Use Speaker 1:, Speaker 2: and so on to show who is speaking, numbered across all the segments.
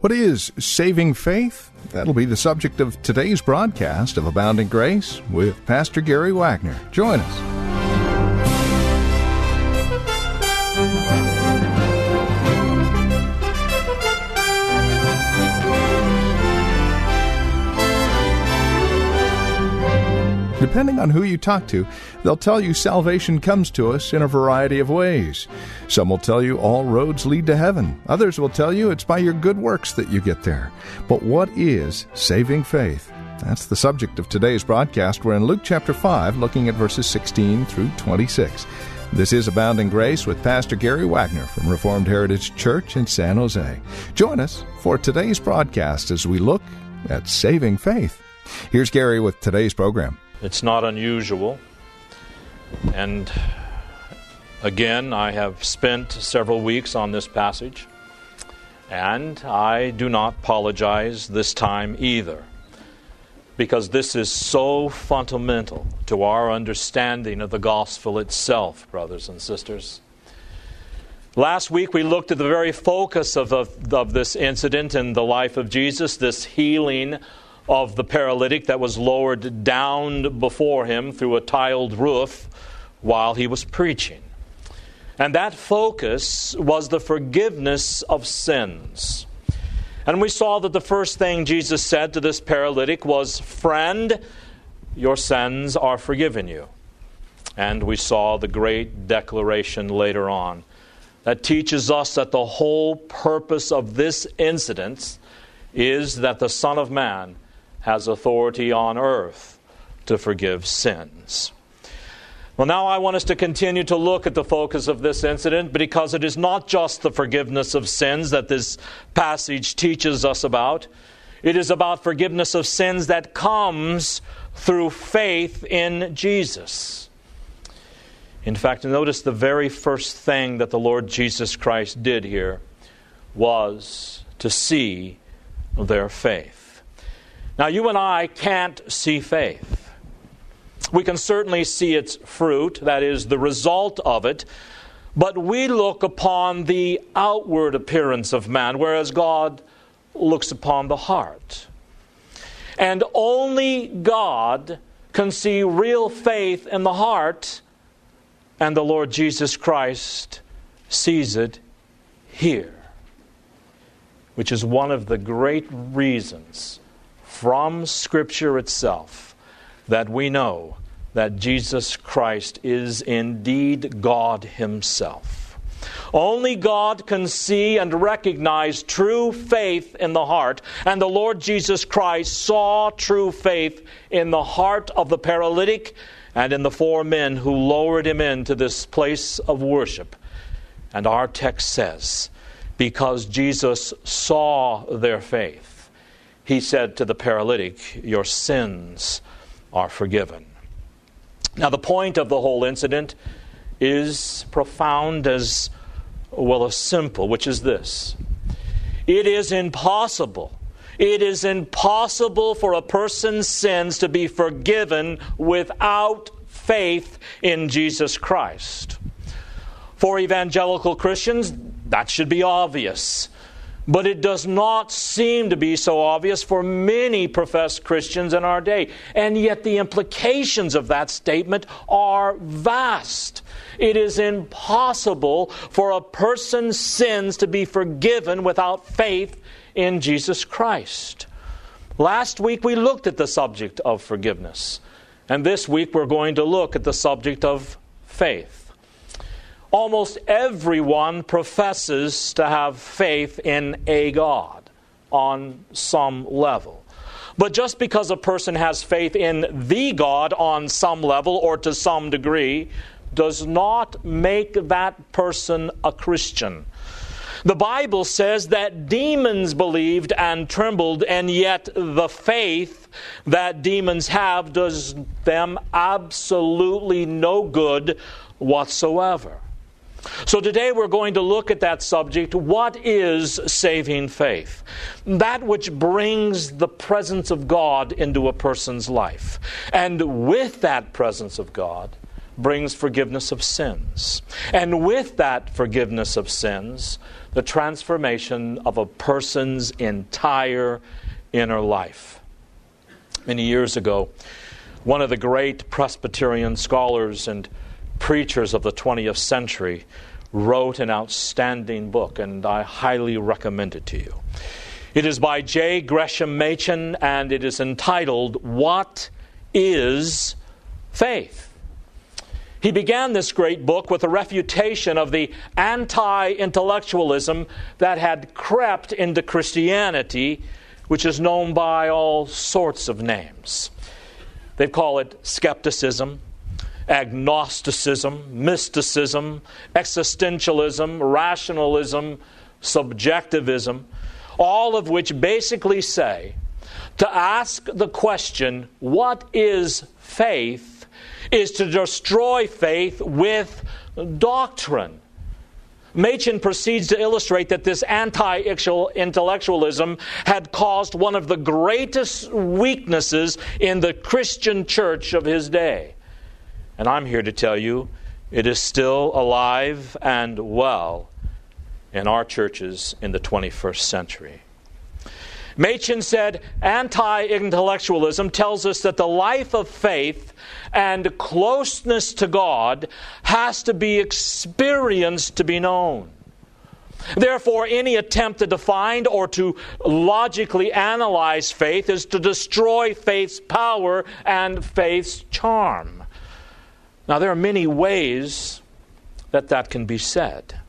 Speaker 1: What is saving faith? That'll be the subject of today's broadcast of Abounding Grace with Pastor Gary Wagner. Join us. Depending on who you talk to, they'll tell you salvation comes to us in a variety of ways. Some will tell you all roads lead to heaven. Others will tell you it's by your good works that you get there. But what is saving faith? That's the subject of today's broadcast. We're in Luke chapter 5, looking at verses 16 through 26. This is Abounding Grace with Pastor Gary Wagner from Reformed Heritage Church in San Jose. Join us for today's broadcast as we look at saving faith. Here's Gary with today's program.
Speaker 2: It's not unusual. And again, I have spent several weeks on this passage, and I do not apologize this time either, because this is so fundamental to our understanding of the gospel itself, brothers and sisters. Last week, we looked at the very focus of, of, of this incident in the life of Jesus, this healing of the paralytic that was lowered down before him through a tiled roof while he was preaching. And that focus was the forgiveness of sins. And we saw that the first thing Jesus said to this paralytic was, Friend, your sins are forgiven you. And we saw the great declaration later on that teaches us that the whole purpose of this incident is that the Son of Man has authority on earth to forgive sins. Well, now I want us to continue to look at the focus of this incident because it is not just the forgiveness of sins that this passage teaches us about. It is about forgiveness of sins that comes through faith in Jesus. In fact, notice the very first thing that the Lord Jesus Christ did here was to see their faith. Now, you and I can't see faith. We can certainly see its fruit, that is, the result of it, but we look upon the outward appearance of man, whereas God looks upon the heart. And only God can see real faith in the heart, and the Lord Jesus Christ sees it here, which is one of the great reasons from Scripture itself that we know that Jesus Christ is indeed God Himself. Only God can see and recognize true faith in the heart, and the Lord Jesus Christ saw true faith in the heart of the paralytic and in the four men who lowered him into this place of worship. And our text says, because Jesus saw their faith, he said to the paralytic, Your sins are forgiven. Now, the point of the whole incident is profound as well as simple, which is this it is impossible. It is impossible for a person's sins to be forgiven without faith in Jesus Christ. For evangelical Christians, that should be obvious. But it does not seem to be so obvious for many professed Christians in our day. And yet the implications of that statement are vast. It is impossible for a person's sins to be forgiven without faith in Jesus Christ. Last week we looked at the subject of forgiveness. And this week we're going to look at the subject of faith almost everyone professes to have faith in a God on some level. But just because a person has faith in the God on some level or to some degree does not make that person a Christian. The Bible says that demons believed and trembled, and yet the faith that demons have does them absolutely no good whatsoever. So today we're going to look at that subject. What is saving faith? That which brings the presence of God into a person's life. And with that presence of God, brings forgiveness of sins. And with that forgiveness of sins, the transformation of a person's entire inner life. Many years ago, one of the great Presbyterian scholars and preachers of the 20th century wrote an outstanding book, and I highly recommend it to you. It is by J. Gresham Machen, and it is entitled, What is Faith? He began this great book with a refutation of the anti intellectualism that had crept into Christianity, which is known by all sorts of names. They call it skepticism, agnosticism, mysticism, existentialism, rationalism, subjectivism, all of which basically say to ask the question, what is faith, is to destroy faith with doctrine. Machen proceeds to illustrate that this anti intellectualism had caused one of the greatest weaknesses in the Christian church of his day. And I'm here to tell you it is still alive and well in our churches in the 21st century. Machen said anti intellectualism tells us that the life of faith and closeness to God has to be experienced to be known. Therefore, any attempt to define or to logically analyze faith is to destroy faith's power and faith's charm. Now, there are many ways that that can be said.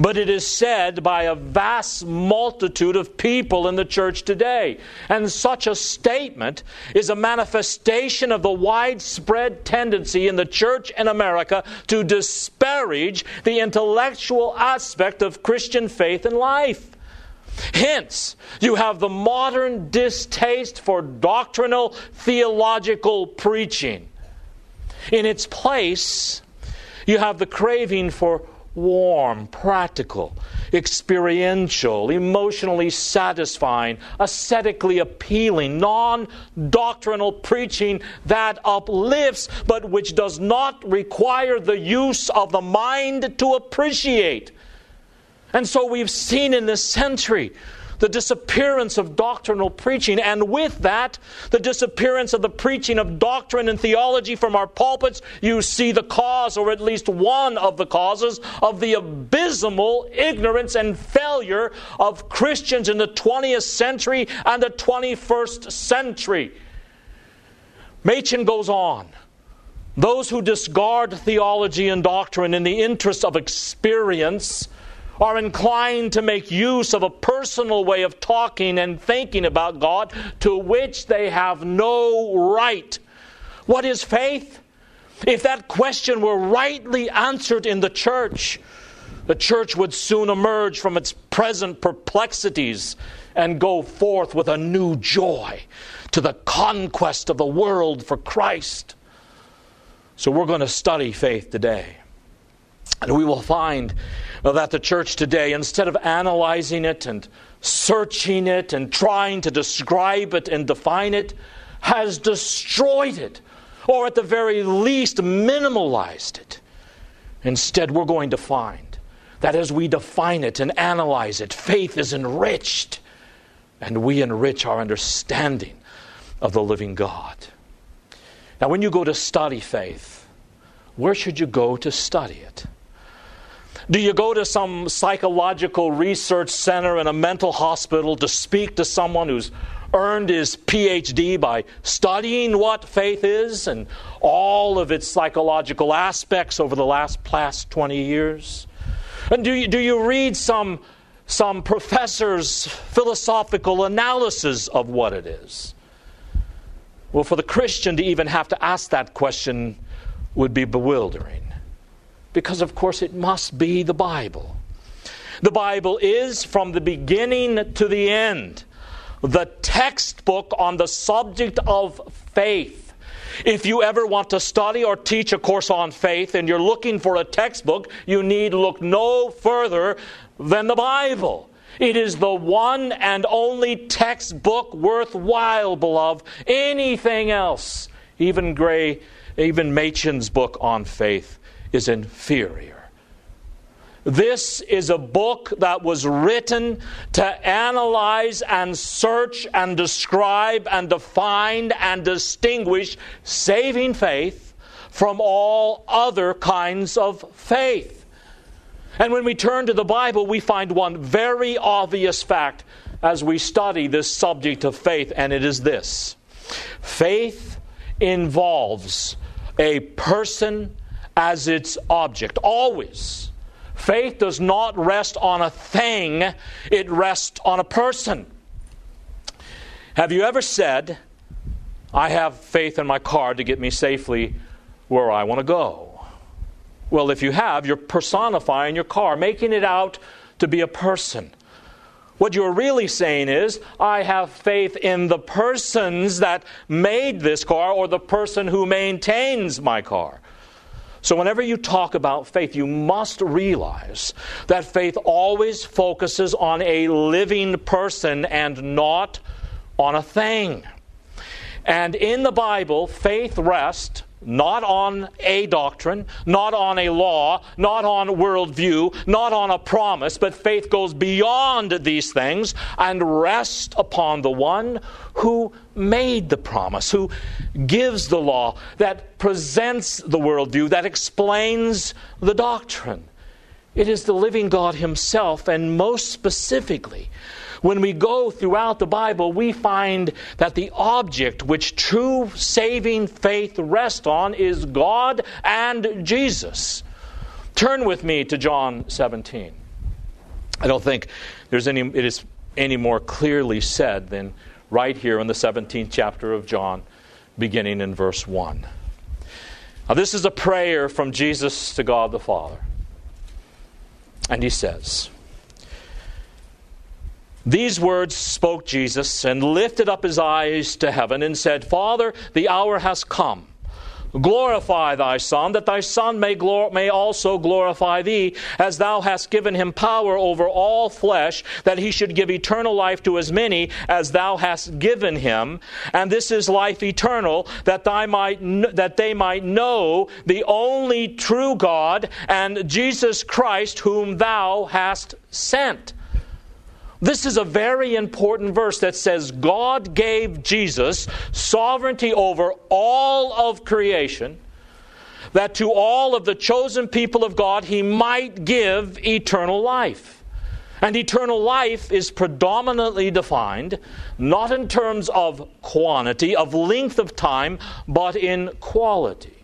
Speaker 2: But it is said by a vast multitude of people in the church today. And such a statement is a manifestation of the widespread tendency in the church in America to disparage the intellectual aspect of Christian faith and life. Hence, you have the modern distaste for doctrinal theological preaching. In its place, you have the craving for warm, practical, experiential, emotionally satisfying, aesthetically appealing, non doctrinal preaching that uplifts, but which does not require the use of the mind to appreciate. And so we've seen in this century the disappearance of doctrinal preaching, and with that, the disappearance of the preaching of doctrine and theology from our pulpits, you see the cause, or at least one of the causes, of the abysmal ignorance and failure of Christians in the 20th century and the 21st century. Machen goes on. Those who discard theology and doctrine in the interest of experience are inclined to make use of a personal way of talking and thinking about God to which they have no right. What is faith? If that question were rightly answered in the church, the church would soon emerge from its present perplexities and go forth with a new joy to the conquest of the world for Christ. So, we're going to study faith today. And we will find that the church today, instead of analyzing it and searching it and trying to describe it and define it, has destroyed it, or at the very least, minimalized it. Instead, we're going to find that as we define it and analyze it, faith is enriched, and we enrich our understanding of the living God. Now, when you go to study faith, where should you go to study it? Do you go to some psychological research center in a mental hospital to speak to someone who's earned his PhD by studying what faith is and all of its psychological aspects over the last past 20 years? And do you, do you read some, some professor's philosophical analysis of what it is? Well, for the Christian to even have to ask that question would be bewildering because, of course, it must be the Bible. The Bible is, from the beginning to the end, the textbook on the subject of faith. If you ever want to study or teach a course on faith and you're looking for a textbook, you need look no further than the Bible. It is the one and only textbook worthwhile, beloved. Anything else, even Gray, even Machen's book on faith, is inferior. This is a book that was written to analyze and search and describe and define and distinguish saving faith from all other kinds of faith. And when we turn to the Bible, we find one very obvious fact as we study this subject of faith, and it is this faith involves a person as its object, always. Faith does not rest on a thing, it rests on a person. Have you ever said, I have faith in my car to get me safely where I want to go? Well, if you have, you're personifying your car, making it out to be a person. What you're really saying is, I have faith in the persons that made this car or the person who maintains my car. So, whenever you talk about faith, you must realize that faith always focuses on a living person and not on a thing. And in the Bible, faith rests not on a doctrine, not on a law, not on worldview, not on a promise, but faith goes beyond these things and rests upon the one who made the promise, who gives the law, that presents the worldview, that explains the doctrine. It is the living God Himself, and most specifically, when we go throughout the Bible, we find that the object which true saving faith rests on is God and Jesus. Turn with me to John 17. I don't think there's any, it is any more clearly said than right here in the 17th chapter of John, beginning in verse 1. Now, this is a prayer from Jesus to God the Father. And he says, these words spoke Jesus and lifted up his eyes to heaven and said, Father, the hour has come. Glorify thy Son, that thy Son may, glor- may also glorify thee, as thou hast given him power over all flesh, that he should give eternal life to as many as thou hast given him. And this is life eternal, that, thy might kn- that they might know the only true God and Jesus Christ, whom thou hast sent. This is a very important verse that says God gave Jesus sovereignty over all of creation, that to all of the chosen people of God he might give eternal life. And eternal life is predominantly defined not in terms of quantity, of length of time, but in quality.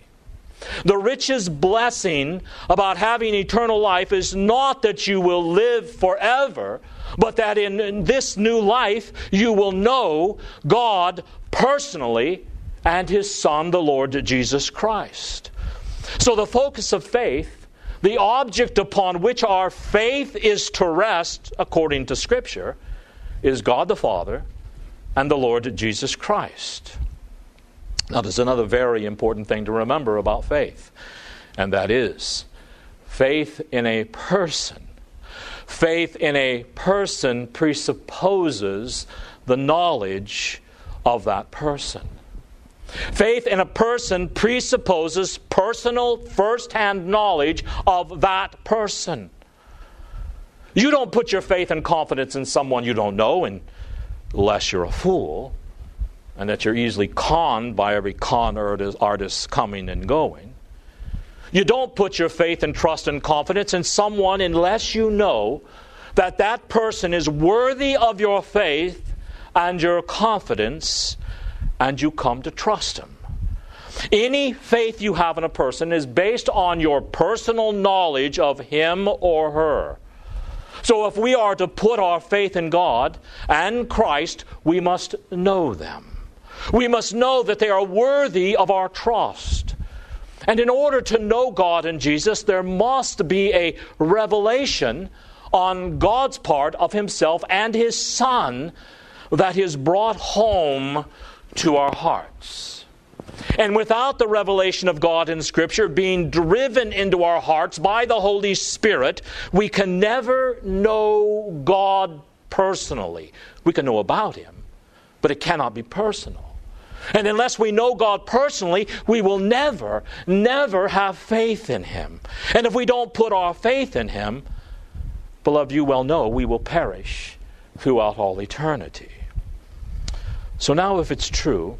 Speaker 2: The richest blessing about having eternal life is not that you will live forever, but that in this new life you will know God personally and His Son, the Lord Jesus Christ. So, the focus of faith, the object upon which our faith is to rest, according to Scripture, is God the Father and the Lord Jesus Christ. Now, there's another very important thing to remember about faith, and that is faith in a person. Faith in a person presupposes the knowledge of that person. Faith in a person presupposes personal, first hand knowledge of that person. You don't put your faith and confidence in someone you don't know unless you're a fool and that you're easily conned by every con artist coming and going. You don't put your faith and trust and confidence in someone unless you know that that person is worthy of your faith and your confidence, and you come to trust him. Any faith you have in a person is based on your personal knowledge of him or her. So if we are to put our faith in God and Christ, we must know them. We must know that they are worthy of our trust. And in order to know God and Jesus, there must be a revelation on God's part of Himself and His Son that is brought home to our hearts. And without the revelation of God in Scripture being driven into our hearts by the Holy Spirit, we can never know God personally. We can know about Him, but it cannot be personal. And unless we know God personally, we will never, never have faith in Him. And if we don't put our faith in Him, beloved, you well know we will perish throughout all eternity. So now, if it's true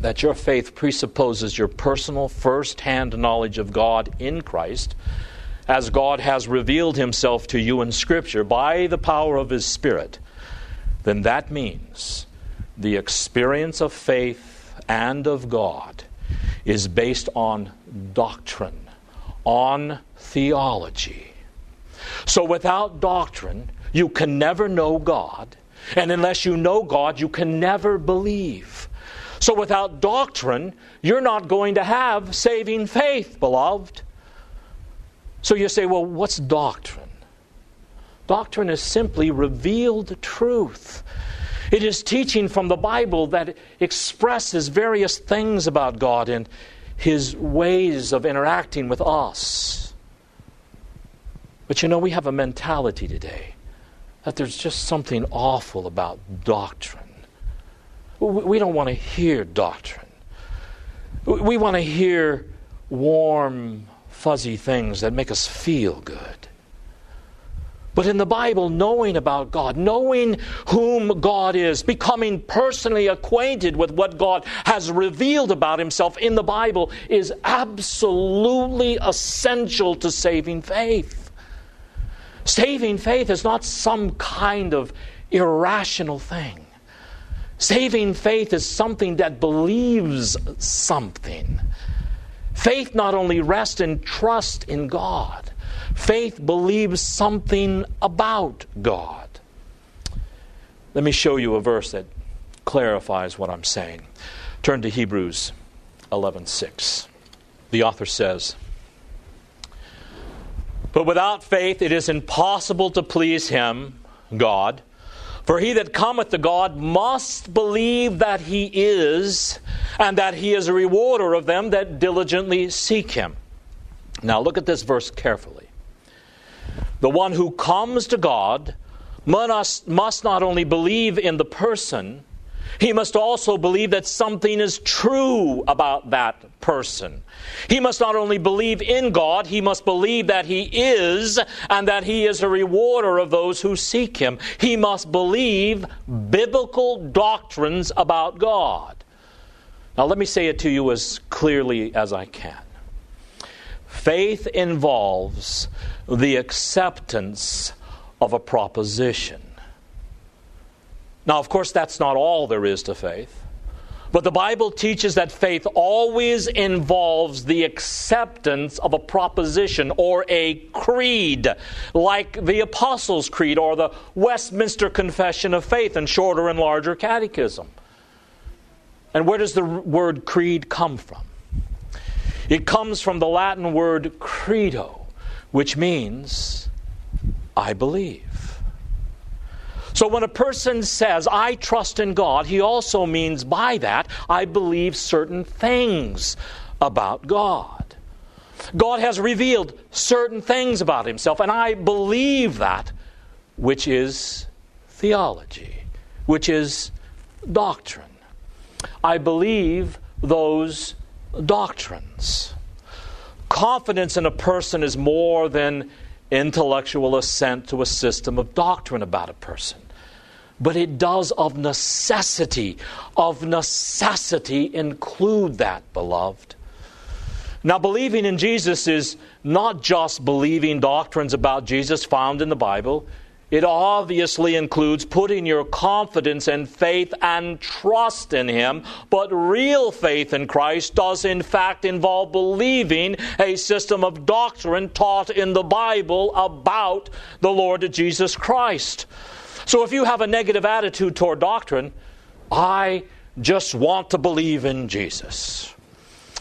Speaker 2: that your faith presupposes your personal first hand knowledge of God in Christ, as God has revealed Himself to you in Scripture by the power of His Spirit, then that means the experience of faith and of God is based on doctrine, on theology. So without doctrine, you can never know God, and unless you know God, you can never believe. So without doctrine, you're not going to have saving faith, beloved. So you say, well, what's doctrine? Doctrine is simply revealed truth. It is teaching from the Bible that expresses various things about God and His ways of interacting with us. But you know, we have a mentality today that there's just something awful about doctrine. We don't want to hear doctrine. We want to hear warm, fuzzy things that make us feel good. But in the Bible, knowing about God, knowing whom God is, becoming personally acquainted with what God has revealed about Himself in the Bible is absolutely essential to saving faith. Saving faith is not some kind of irrational thing. Saving faith is something that believes something. Faith not only rests in trust in God, Faith believes something about God. Let me show you a verse that clarifies what I'm saying. Turn to Hebrews 11:6. The author says, "But without faith it is impossible to please him, God, for he that cometh to God must believe that he is, and that he is a rewarder of them that diligently seek him." Now look at this verse carefully. The one who comes to God must, must not only believe in the person, he must also believe that something is true about that person. He must not only believe in God, he must believe that he is and that he is a rewarder of those who seek him. He must believe biblical doctrines about God. Now, let me say it to you as clearly as I can. Faith involves the acceptance of a proposition. Now, of course, that's not all there is to faith. But the Bible teaches that faith always involves the acceptance of a proposition or a creed, like the Apostles' Creed or the Westminster Confession of Faith and shorter and larger catechism. And where does the word creed come from? It comes from the Latin word credo, which means I believe. So when a person says, I trust in God, he also means by that, I believe certain things about God. God has revealed certain things about himself, and I believe that, which is theology, which is doctrine. I believe those doctrines. Confidence in a person is more than intellectual assent to a system of doctrine about a person. But it does of necessity, of necessity include that, beloved. Now, believing in Jesus is not just believing doctrines about Jesus found in the Bible. It obviously includes putting your confidence and faith and trust in Him, but real faith in Christ does in fact involve believing a system of doctrine taught in the Bible about the Lord Jesus Christ. So if you have a negative attitude toward doctrine, I just want to believe in Jesus.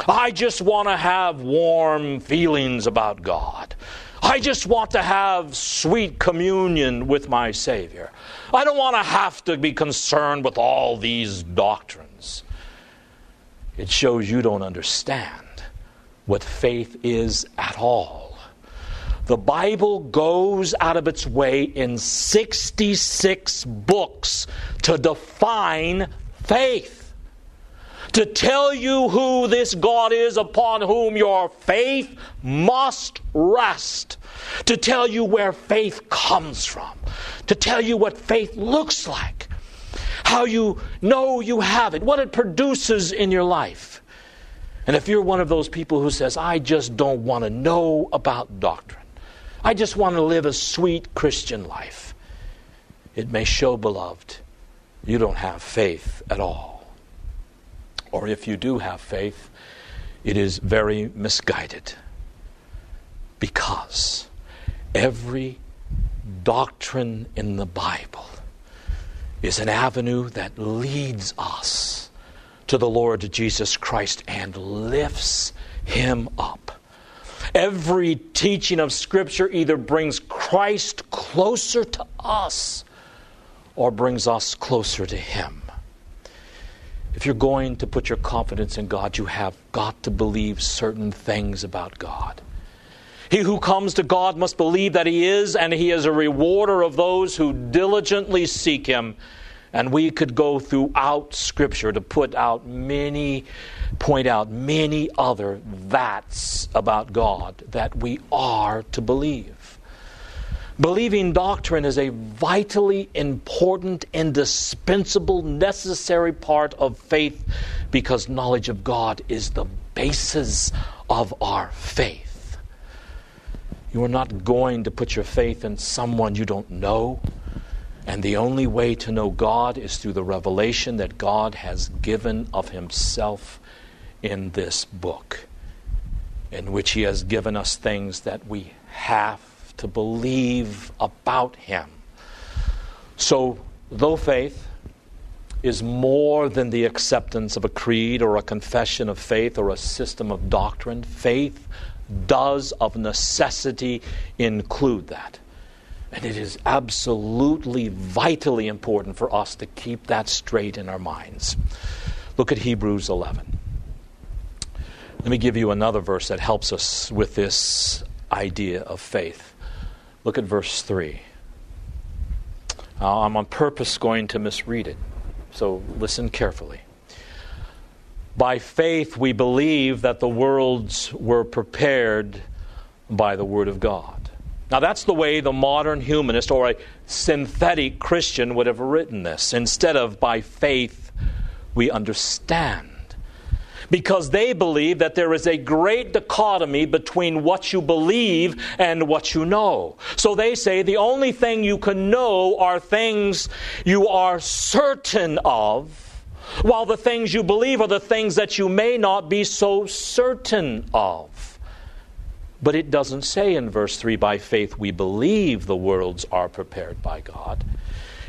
Speaker 2: I just want to have warm feelings about God. I just want to have sweet communion with my Savior. I don't want to have to be concerned with all these doctrines. It shows you don't understand what faith is at all. The Bible goes out of its way in 66 books to define faith to tell you who this God is upon whom your faith must rest, to tell you where faith comes from, to tell you what faith looks like, how you know you have it, what it produces in your life. And if you're one of those people who says, I just don't want to know about doctrine, I just want to live a sweet Christian life, it may show, beloved, you don't have faith at all or if you do have faith, it is very misguided. Because every doctrine in the Bible is an avenue that leads us to the Lord Jesus Christ and lifts him up. Every teaching of Scripture either brings Christ closer to us or brings us closer to him. If you're going to put your confidence in God, you have got to believe certain things about God. He who comes to God must believe that He is, and He is a rewarder of those who diligently seek Him. And we could go throughout Scripture to put out many, point out many other that's about God that we are to believe. Believing doctrine is a vitally important, indispensable, necessary part of faith because knowledge of God is the basis of our faith. You are not going to put your faith in someone you don't know. And the only way to know God is through the revelation that God has given of Himself in this book, in which He has given us things that we have to believe about Him. So, though faith is more than the acceptance of a creed or a confession of faith or a system of doctrine, faith does of necessity include that. And it is absolutely vitally important for us to keep that straight in our minds. Look at Hebrews 11. Let me give you another verse that helps us with this idea of faith. Look at verse 3. Uh, I'm on purpose going to misread it, so listen carefully. By faith, we believe that the worlds were prepared by the Word of God. Now, that's the way the modern humanist or a synthetic Christian would have written this. Instead of by faith, we understand because they believe that there is a great dichotomy between what you believe and what you know. So they say the only thing you can know are things you are certain of, while the things you believe are the things that you may not be so certain of. But it doesn't say in verse 3 by faith we believe the worlds are prepared by God.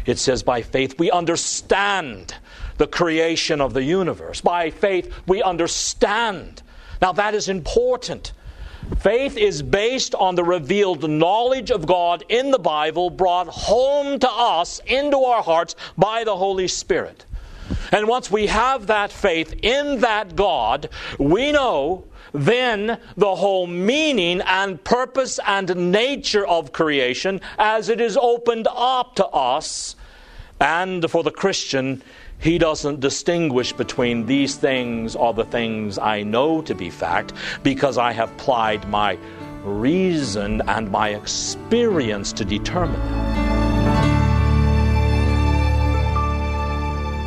Speaker 2: It says by faith we understand the creation of the universe. By faith, we understand. Now, that is important. Faith is based on the revealed knowledge of God in the Bible, brought home to us into our hearts by the Holy Spirit. And once we have that faith in that God, we know then the whole meaning and purpose and nature of creation as it is opened up to us. And for the Christian, he doesn't distinguish between these things are the things I know to be fact because I have plied my reason and my experience to determine them.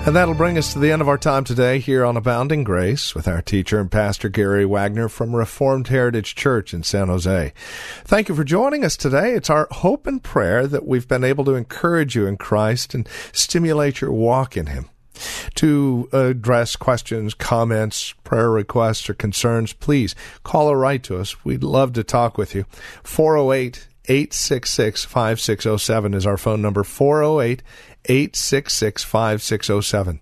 Speaker 1: And that'll bring us to the end of our time today here on Abounding Grace with our teacher and pastor Gary Wagner from Reformed Heritage Church in San Jose. Thank you for joining us today. It's our hope and prayer that we've been able to encourage you in Christ and stimulate your walk in Him. To address questions, comments, prayer requests, or concerns, please call or write to us. We'd love to talk with you. 408 866 5607 is our phone number 408 866 5607.